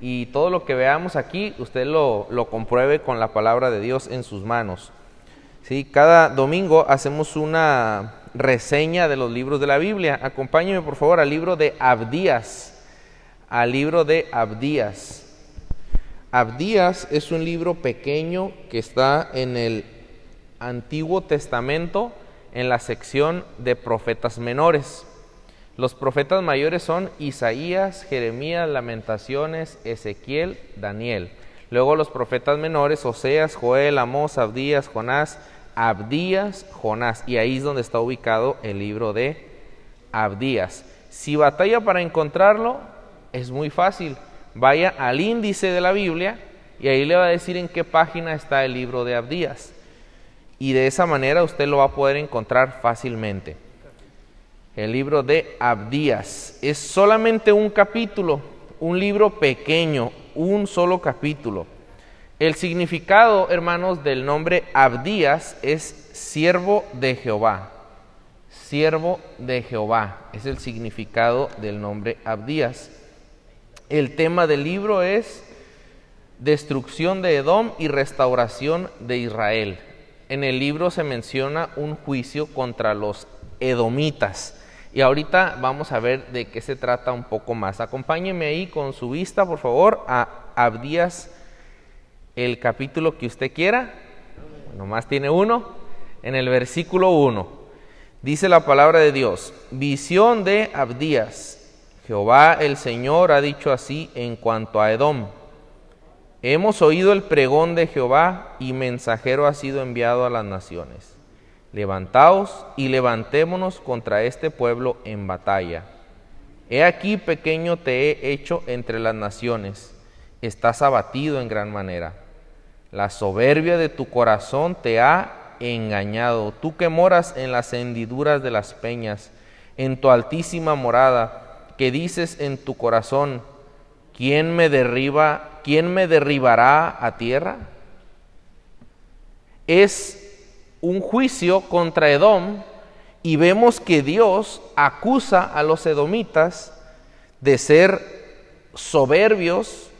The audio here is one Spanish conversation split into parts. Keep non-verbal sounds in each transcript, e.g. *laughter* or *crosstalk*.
y todo lo que veamos aquí, usted lo, lo compruebe con la palabra de Dios en sus manos. ¿Sí? Cada domingo hacemos una reseña de los libros de la Biblia. Acompáñeme por favor al libro de Abdías, al libro de Abdías. Abdías es un libro pequeño que está en el Antiguo Testamento en la sección de profetas menores. Los profetas mayores son Isaías, Jeremías, Lamentaciones, Ezequiel, Daniel. Luego los profetas menores, Oseas, Joel, Amós, Abdías, Jonás, Abdías, Jonás. Y ahí es donde está ubicado el libro de Abdías. Si batalla para encontrarlo, es muy fácil. Vaya al índice de la Biblia y ahí le va a decir en qué página está el libro de Abdías. Y de esa manera usted lo va a poder encontrar fácilmente el libro de Abdías. Es solamente un capítulo, un libro pequeño, un solo capítulo. El significado, hermanos, del nombre Abdías es siervo de Jehová. Siervo de Jehová es el significado del nombre Abdías. El tema del libro es destrucción de Edom y restauración de Israel. En el libro se menciona un juicio contra los edomitas. Y ahorita vamos a ver de qué se trata un poco más. Acompáñeme ahí con su vista, por favor, a Abdías, el capítulo que usted quiera. Nomás tiene uno. En el versículo 1 dice la palabra de Dios: Visión de Abdías. Jehová el Señor ha dicho así en cuanto a Edom. Hemos oído el pregón de Jehová y mensajero ha sido enviado a las naciones. Levantaos y levantémonos contra este pueblo en batalla. He aquí, pequeño, te he hecho entre las naciones, estás abatido en gran manera. La soberbia de tu corazón te ha engañado, tú que moras en las hendiduras de las peñas, en tu altísima morada, que dices en tu corazón, ¿quién me derriba, quién me derribará a tierra? Es un juicio contra Edom y vemos que Dios acusa a los edomitas de ser soberbios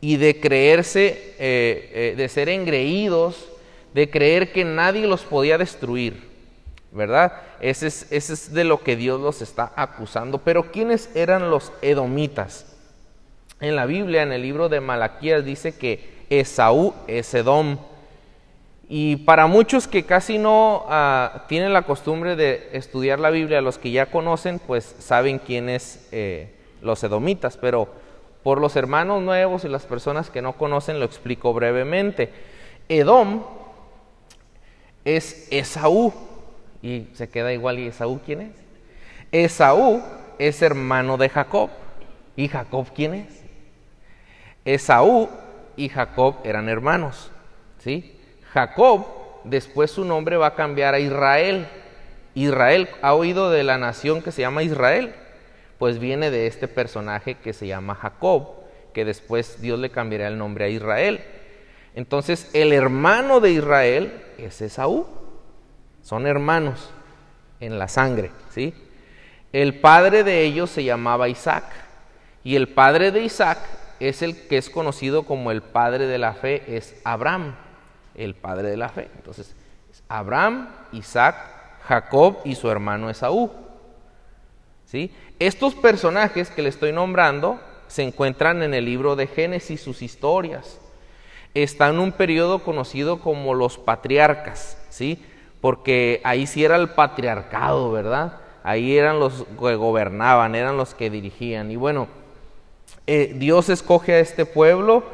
y de creerse, eh, eh, de ser engreídos, de creer que nadie los podía destruir, ¿verdad? Ese es, ese es de lo que Dios los está acusando. Pero ¿quiénes eran los edomitas? En la Biblia, en el libro de Malaquías, dice que Esaú es Edom y para muchos que casi no ah, tienen la costumbre de estudiar la Biblia, los que ya conocen, pues saben quiénes eh, los edomitas, pero por los hermanos nuevos y las personas que no conocen lo explico brevemente. Edom es Esaú, y se queda igual, ¿y Esaú quién es? Esaú es hermano de Jacob, ¿y Jacob quién es? Esaú y Jacob eran hermanos, ¿sí? Jacob, después su nombre va a cambiar a Israel. Israel, ¿ha oído de la nación que se llama Israel? Pues viene de este personaje que se llama Jacob, que después Dios le cambiará el nombre a Israel. Entonces, el hermano de Israel es Esaú. Son hermanos en la sangre, ¿sí? El padre de ellos se llamaba Isaac. Y el padre de Isaac es el que es conocido como el padre de la fe, es Abraham el padre de la fe. Entonces, Abraham, Isaac, Jacob y su hermano Esaú. ¿Sí? Estos personajes que le estoy nombrando se encuentran en el libro de Génesis, sus historias. Están en un periodo conocido como los patriarcas, ¿sí? Porque ahí sí era el patriarcado, ¿verdad? Ahí eran los que gobernaban, eran los que dirigían. Y bueno, eh, Dios escoge a este pueblo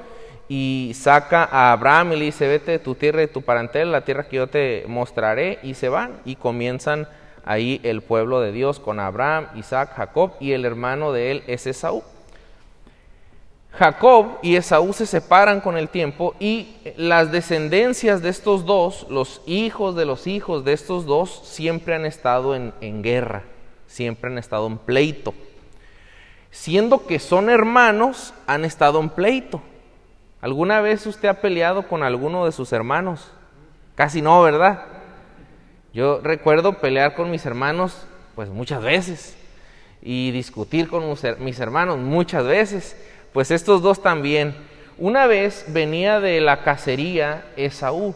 y saca a Abraham y le dice, vete de tu tierra y tu parentela, la tierra que yo te mostraré, y se van y comienzan ahí el pueblo de Dios con Abraham, Isaac, Jacob, y el hermano de él es Esaú. Jacob y Esaú se separan con el tiempo y las descendencias de estos dos, los hijos de los hijos de estos dos, siempre han estado en, en guerra, siempre han estado en pleito. Siendo que son hermanos, han estado en pleito. ¿Alguna vez usted ha peleado con alguno de sus hermanos? Casi no, ¿verdad? Yo recuerdo pelear con mis hermanos pues muchas veces y discutir con mis hermanos muchas veces, Pues estos dos también. Una vez venía de la cacería Esaú.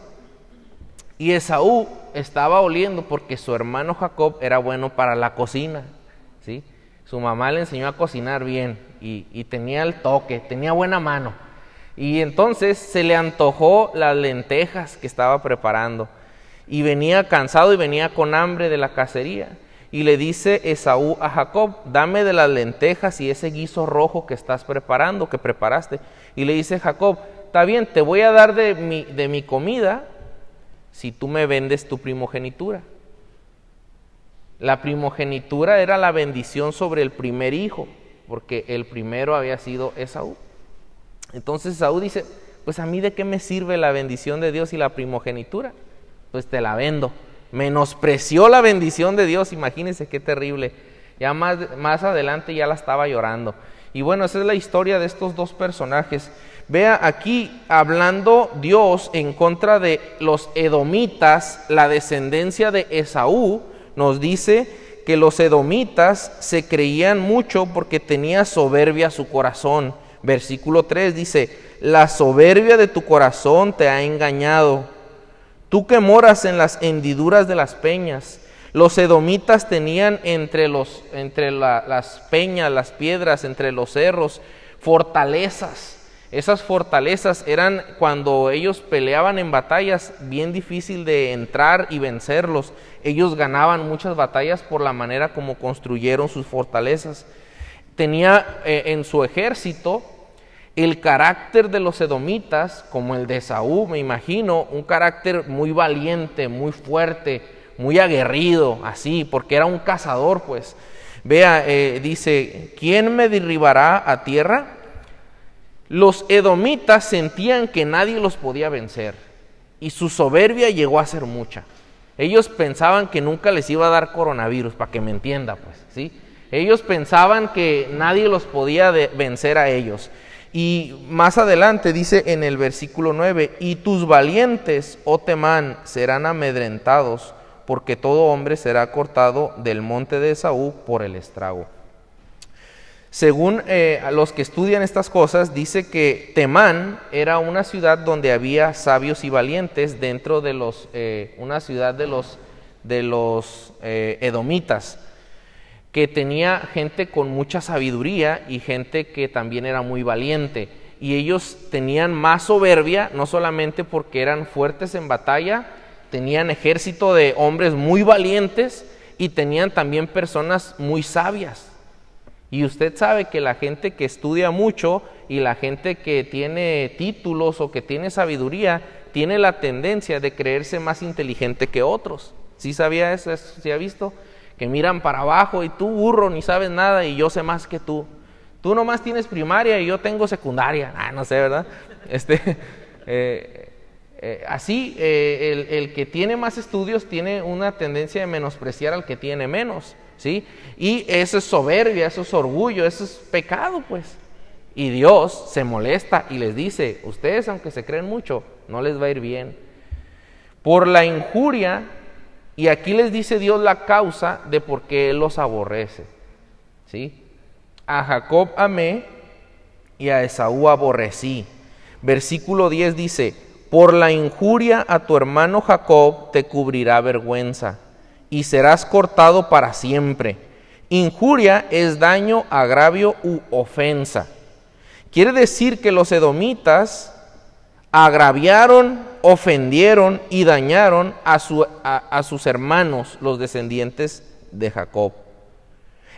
Y Esaú estaba oliendo porque su hermano Jacob era bueno para la cocina. ¿sí? Su mamá le enseñó a cocinar bien y, y tenía el toque, tenía buena mano. Y entonces se le antojó las lentejas que estaba preparando. Y venía cansado y venía con hambre de la cacería. Y le dice Esaú a Jacob, dame de las lentejas y ese guiso rojo que estás preparando, que preparaste. Y le dice Jacob, está bien, te voy a dar de mi, de mi comida si tú me vendes tu primogenitura. La primogenitura era la bendición sobre el primer hijo, porque el primero había sido Esaú. Entonces Saúl dice, pues a mí de qué me sirve la bendición de Dios y la primogenitura? Pues te la vendo. Menospreció la bendición de Dios, imagínense qué terrible. Ya más, más adelante ya la estaba llorando. Y bueno, esa es la historia de estos dos personajes. Vea aquí hablando Dios en contra de los edomitas, la descendencia de Esaú, nos dice que los edomitas se creían mucho porque tenía soberbia su corazón Versículo 3 dice, la soberbia de tu corazón te ha engañado. Tú que moras en las hendiduras de las peñas. Los edomitas tenían entre, los, entre las peñas, las piedras, entre los cerros, fortalezas. Esas fortalezas eran cuando ellos peleaban en batallas bien difícil de entrar y vencerlos. Ellos ganaban muchas batallas por la manera como construyeron sus fortalezas tenía eh, en su ejército el carácter de los edomitas, como el de Saúl, me imagino, un carácter muy valiente, muy fuerte, muy aguerrido, así, porque era un cazador, pues. Vea, eh, dice, ¿quién me derribará a tierra? Los edomitas sentían que nadie los podía vencer y su soberbia llegó a ser mucha. Ellos pensaban que nunca les iba a dar coronavirus, para que me entienda, pues, ¿sí? Ellos pensaban que nadie los podía vencer a ellos. Y más adelante dice en el versículo 9, y tus valientes, oh Temán, serán amedrentados, porque todo hombre será cortado del monte de Esaú por el estrago. Según eh, los que estudian estas cosas, dice que Temán era una ciudad donde había sabios y valientes dentro de los, eh, una ciudad de los, de los eh, edomitas que tenía gente con mucha sabiduría y gente que también era muy valiente. Y ellos tenían más soberbia, no solamente porque eran fuertes en batalla, tenían ejército de hombres muy valientes y tenían también personas muy sabias. Y usted sabe que la gente que estudia mucho y la gente que tiene títulos o que tiene sabiduría tiene la tendencia de creerse más inteligente que otros. ¿Sí sabía eso? ¿Sí ha visto? Que miran para abajo y tú burro ni sabes nada y yo sé más que tú. Tú nomás tienes primaria y yo tengo secundaria. Ah, no sé, ¿verdad? Este, *laughs* eh, eh, así, eh, el, el, que tiene más estudios tiene una tendencia de menospreciar al que tiene menos, ¿sí? Y eso es soberbia, eso es orgullo, eso es pecado, pues. Y Dios se molesta y les dice, ustedes aunque se creen mucho, no les va a ir bien. Por la injuria y aquí les dice Dios la causa de por qué Él los aborrece. ¿Sí? A Jacob amé y a Esaú aborrecí. Versículo 10 dice, por la injuria a tu hermano Jacob te cubrirá vergüenza y serás cortado para siempre. Injuria es daño, agravio u ofensa. Quiere decir que los edomitas agraviaron, ofendieron y dañaron a, sus hermanos, los descendientes de Jacob.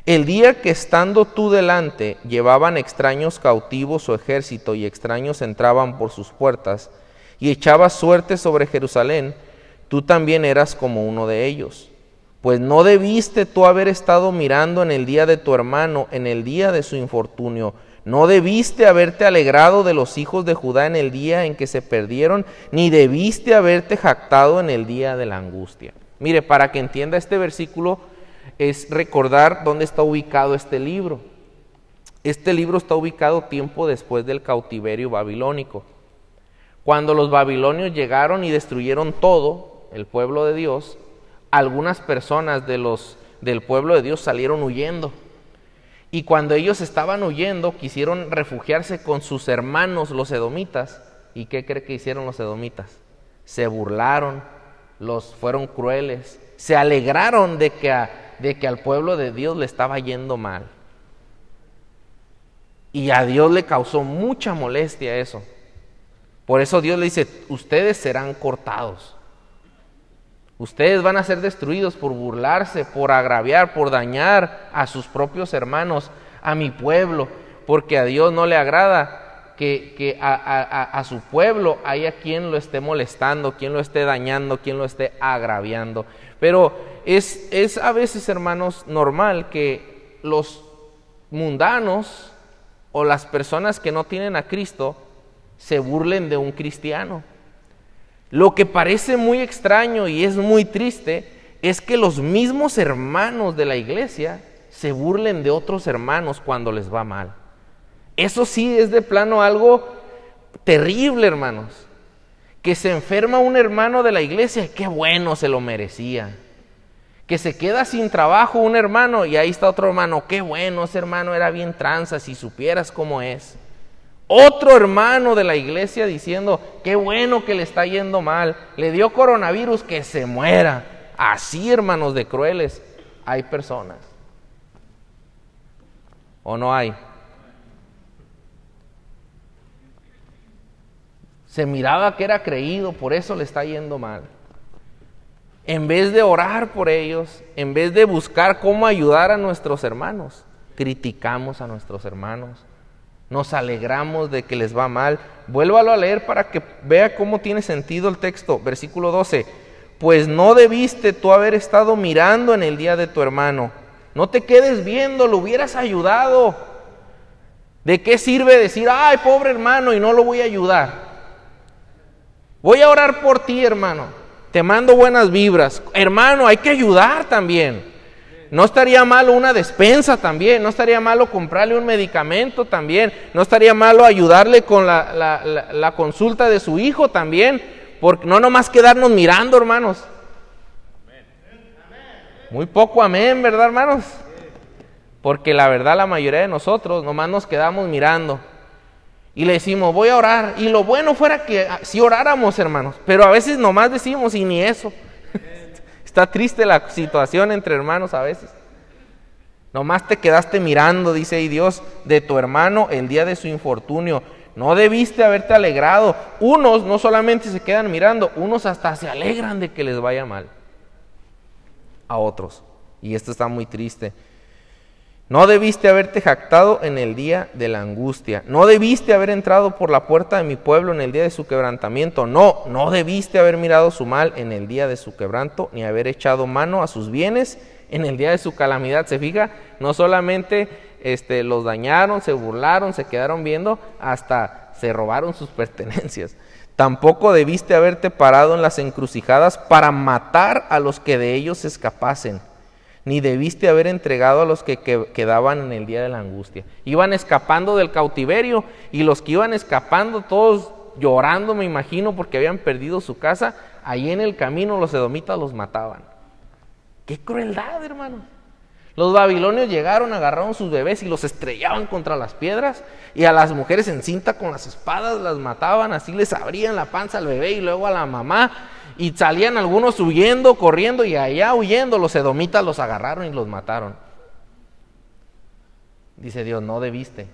El día que estando tú delante llevaban extraños cautivos su ejército y extraños entraban por sus puertas y echabas suerte sobre Jerusalén, tú también eras como uno de ellos. Pues no debiste tú haber estado mirando en el día de tu hermano, en el día de su infortunio, no debiste haberte alegrado de los hijos de Judá en el día en que se perdieron, ni debiste haberte jactado en el día de la angustia. Mire, para que entienda este versículo, es recordar dónde está ubicado este libro. Este libro está ubicado tiempo después del cautiverio babilónico. Cuando los babilonios llegaron y destruyeron todo, el pueblo de Dios, algunas personas de los, del pueblo de Dios salieron huyendo Y cuando ellos estaban huyendo, quisieron refugiarse con sus hermanos los edomitas. ¿Y qué cree que hicieron los edomitas? Se burlaron, los fueron crueles, se alegraron de que, de que al pueblo de Dios le estaba yendo mal. Y a Dios le causó mucha molestia eso. Por eso Dios le dice, ustedes serán cortados. Ustedes van a ser destruidos por burlarse, por agraviar, por dañar a sus propios hermanos, a mi pueblo, porque a Dios no le agrada que, a, su pueblo haya quien lo esté molestando, quien lo esté dañando, quien lo esté agraviando. Pero es, a veces, hermanos, normal que los mundanos o las personas que no tienen a Cristo se burlen de un cristiano. Lo que parece muy extraño y es muy triste es que los mismos hermanos de la iglesia se burlen de otros hermanos cuando les va mal. Eso sí es de plano algo terrible, hermanos. Que se enferma un hermano de la iglesia, qué bueno, se lo merecía. Que se queda sin trabajo un hermano y ahí está otro hermano, qué bueno, ese hermano era bien tranza, si supieras cómo es. Otro hermano de la iglesia diciendo, qué bueno que le está yendo mal, le dio coronavirus, que se muera. Así, hermanos de crueles, hay personas. ¿O no hay? Se miraba que era creído, por eso le está yendo mal. En vez de orar por ellos, en vez de buscar cómo ayudar a nuestros hermanos, criticamos a nuestros hermanos, nos alegramos de que les va mal. Vuélvalo a leer para que vea cómo tiene sentido el texto. Versículo 12. Pues no debiste tú haber estado mirando en el día de tu hermano. No te quedes viendo, lo hubieras ayudado. ¿De qué sirve decir, ay, pobre hermano, y no lo voy a ayudar? Voy a orar por ti, hermano. Te mando buenas vibras. Hermano, hay que ayudar también. No estaría malo una despensa también, no estaría malo comprarle un medicamento también, no estaría malo ayudarle con la, consulta de su hijo también, porque no nomás quedarnos mirando, hermanos. Muy poco amén, ¿verdad, hermanos? Porque la verdad la mayoría de nosotros nomás nos quedamos mirando y le decimos, voy a orar. Y lo bueno fuera que ah, si oráramos, hermanos, pero a veces nomás decimos y ni eso. Está triste la situación entre hermanos a veces. Nomás te quedaste mirando, dice ahí Dios, de tu hermano el día de su infortunio. No debiste haberte alegrado. Unos no solamente se quedan mirando, unos hasta se alegran de que les vaya mal a otros. Y esto está muy triste. No debiste haberte jactado en el día de la angustia. No debiste haber entrado por la puerta de mi pueblo en el día de su quebrantamiento. No, no debiste haber mirado su mal en el día de su quebranto, ni haber echado mano a sus bienes en el día de su calamidad. Se fija, no solamente este, los dañaron, se burlaron, se quedaron viendo, hasta se robaron sus *laughs* pertenencias. Tampoco debiste haberte parado en las encrucijadas para matar a los que de ellos escapasen ni debiste haber entregado a los que, quedaban en el día de la angustia. Iban escapando del cautiverio y los que iban escapando, todos llorando, me imagino, porque habían perdido su casa, ahí en el camino los edomitas los mataban. ¡Qué crueldad, hermano! Los babilonios llegaron, agarraron sus bebés y los estrellaban contra las piedras y a las mujeres en cinta con las espadas las mataban, así les abrían la panza al bebé y luego a la mamá y salían algunos huyendo, corriendo y allá huyendo los edomitas los agarraron y los mataron. Dice Dios, no debiste.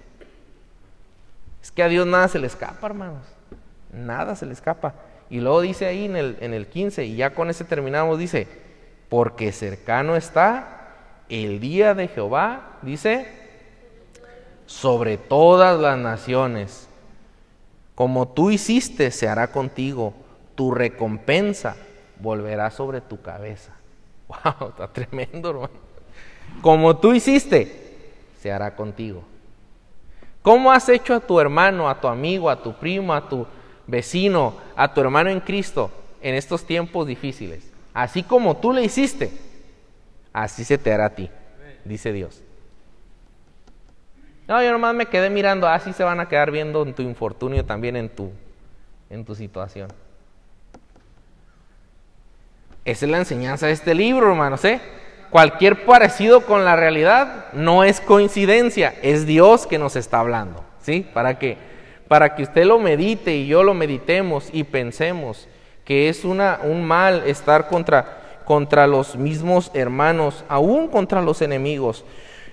Es que a Dios nada se le escapa, hermanos. Nada se le escapa. Y luego dice ahí en el, en el 15, y ya con ese terminamos, dice, porque cercano está el día de Jehová, dice, sobre todas las naciones. Como tú hiciste, se hará contigo tu recompensa volverá sobre tu cabeza. *laughs* Wow, está tremendo, hermano. Como tú hiciste, se hará contigo. ¿Cómo has hecho a tu hermano, a tu amigo, a tu primo, a tu vecino, a tu hermano en Cristo en estos tiempos difíciles? Así como tú le hiciste, así se te hará a ti, dice Dios. No, yo nomás me quedé mirando, así se van a quedar viendo en tu infortunio también en tu, en tu situación. Esa es la enseñanza de este libro, hermanos, ¿eh? cualquier parecido con la realidad no es coincidencia, es Dios que nos está hablando, ¿sí? Para que, para que usted lo medite y yo lo meditemos y pensemos que es una, un mal estar contra, contra los mismos hermanos, aún contra los enemigos.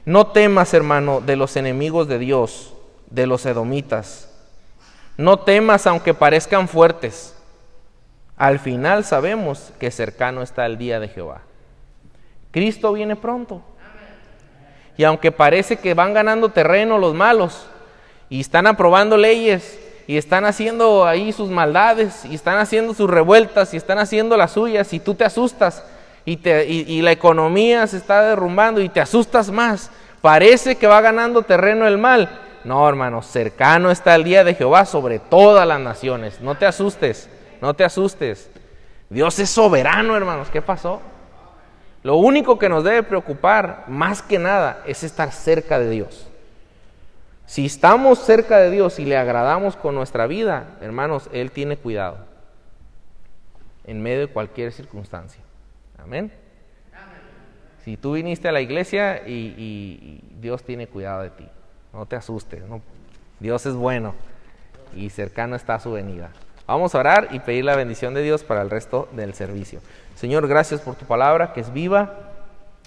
No temas, hermano, de los enemigos de Dios, de los edomitas. No temas aunque parezcan fuertes. Al final sabemos que cercano está el día de Jehová. Cristo viene pronto. Y aunque parece que van ganando terreno los malos y están aprobando leyes y están haciendo ahí sus maldades y están haciendo sus revueltas y están haciendo las suyas y tú te asustas y, la economía se está derrumbando y te asustas más, parece que va ganando terreno el mal. No, hermano, cercano está el día de Jehová sobre todas las naciones. No te asustes, no te asustes. Dios es soberano, hermanos. ¿Qué pasó? Lo único que nos debe preocupar, más que nada, es estar cerca de Dios. Si estamos cerca de Dios y le agradamos con nuestra vida, hermanos, Él tiene cuidado en medio de cualquier circunstancia. Amén. Si tú viniste a la iglesia y, Dios tiene cuidado de ti, no te asustes, Dios es bueno y cercano está su venida. Vamos a orar y pedir la bendición de Dios para el resto del servicio. Señor, gracias por tu palabra que es viva.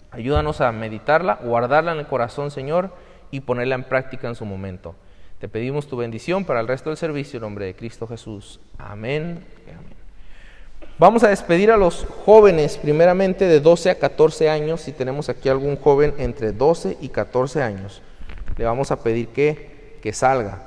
Ayúdanos a meditarla, guardarla en el corazón, Señor, y ponerla en práctica en su momento. Te pedimos tu bendición para el resto del servicio en nombre de Cristo Jesús. Amén. Vamos a despedir a los jóvenes, primeramente de 12 a 14 años. Si tenemos aquí algún joven entre 12 y 14 años, le vamos a pedir que, que salga.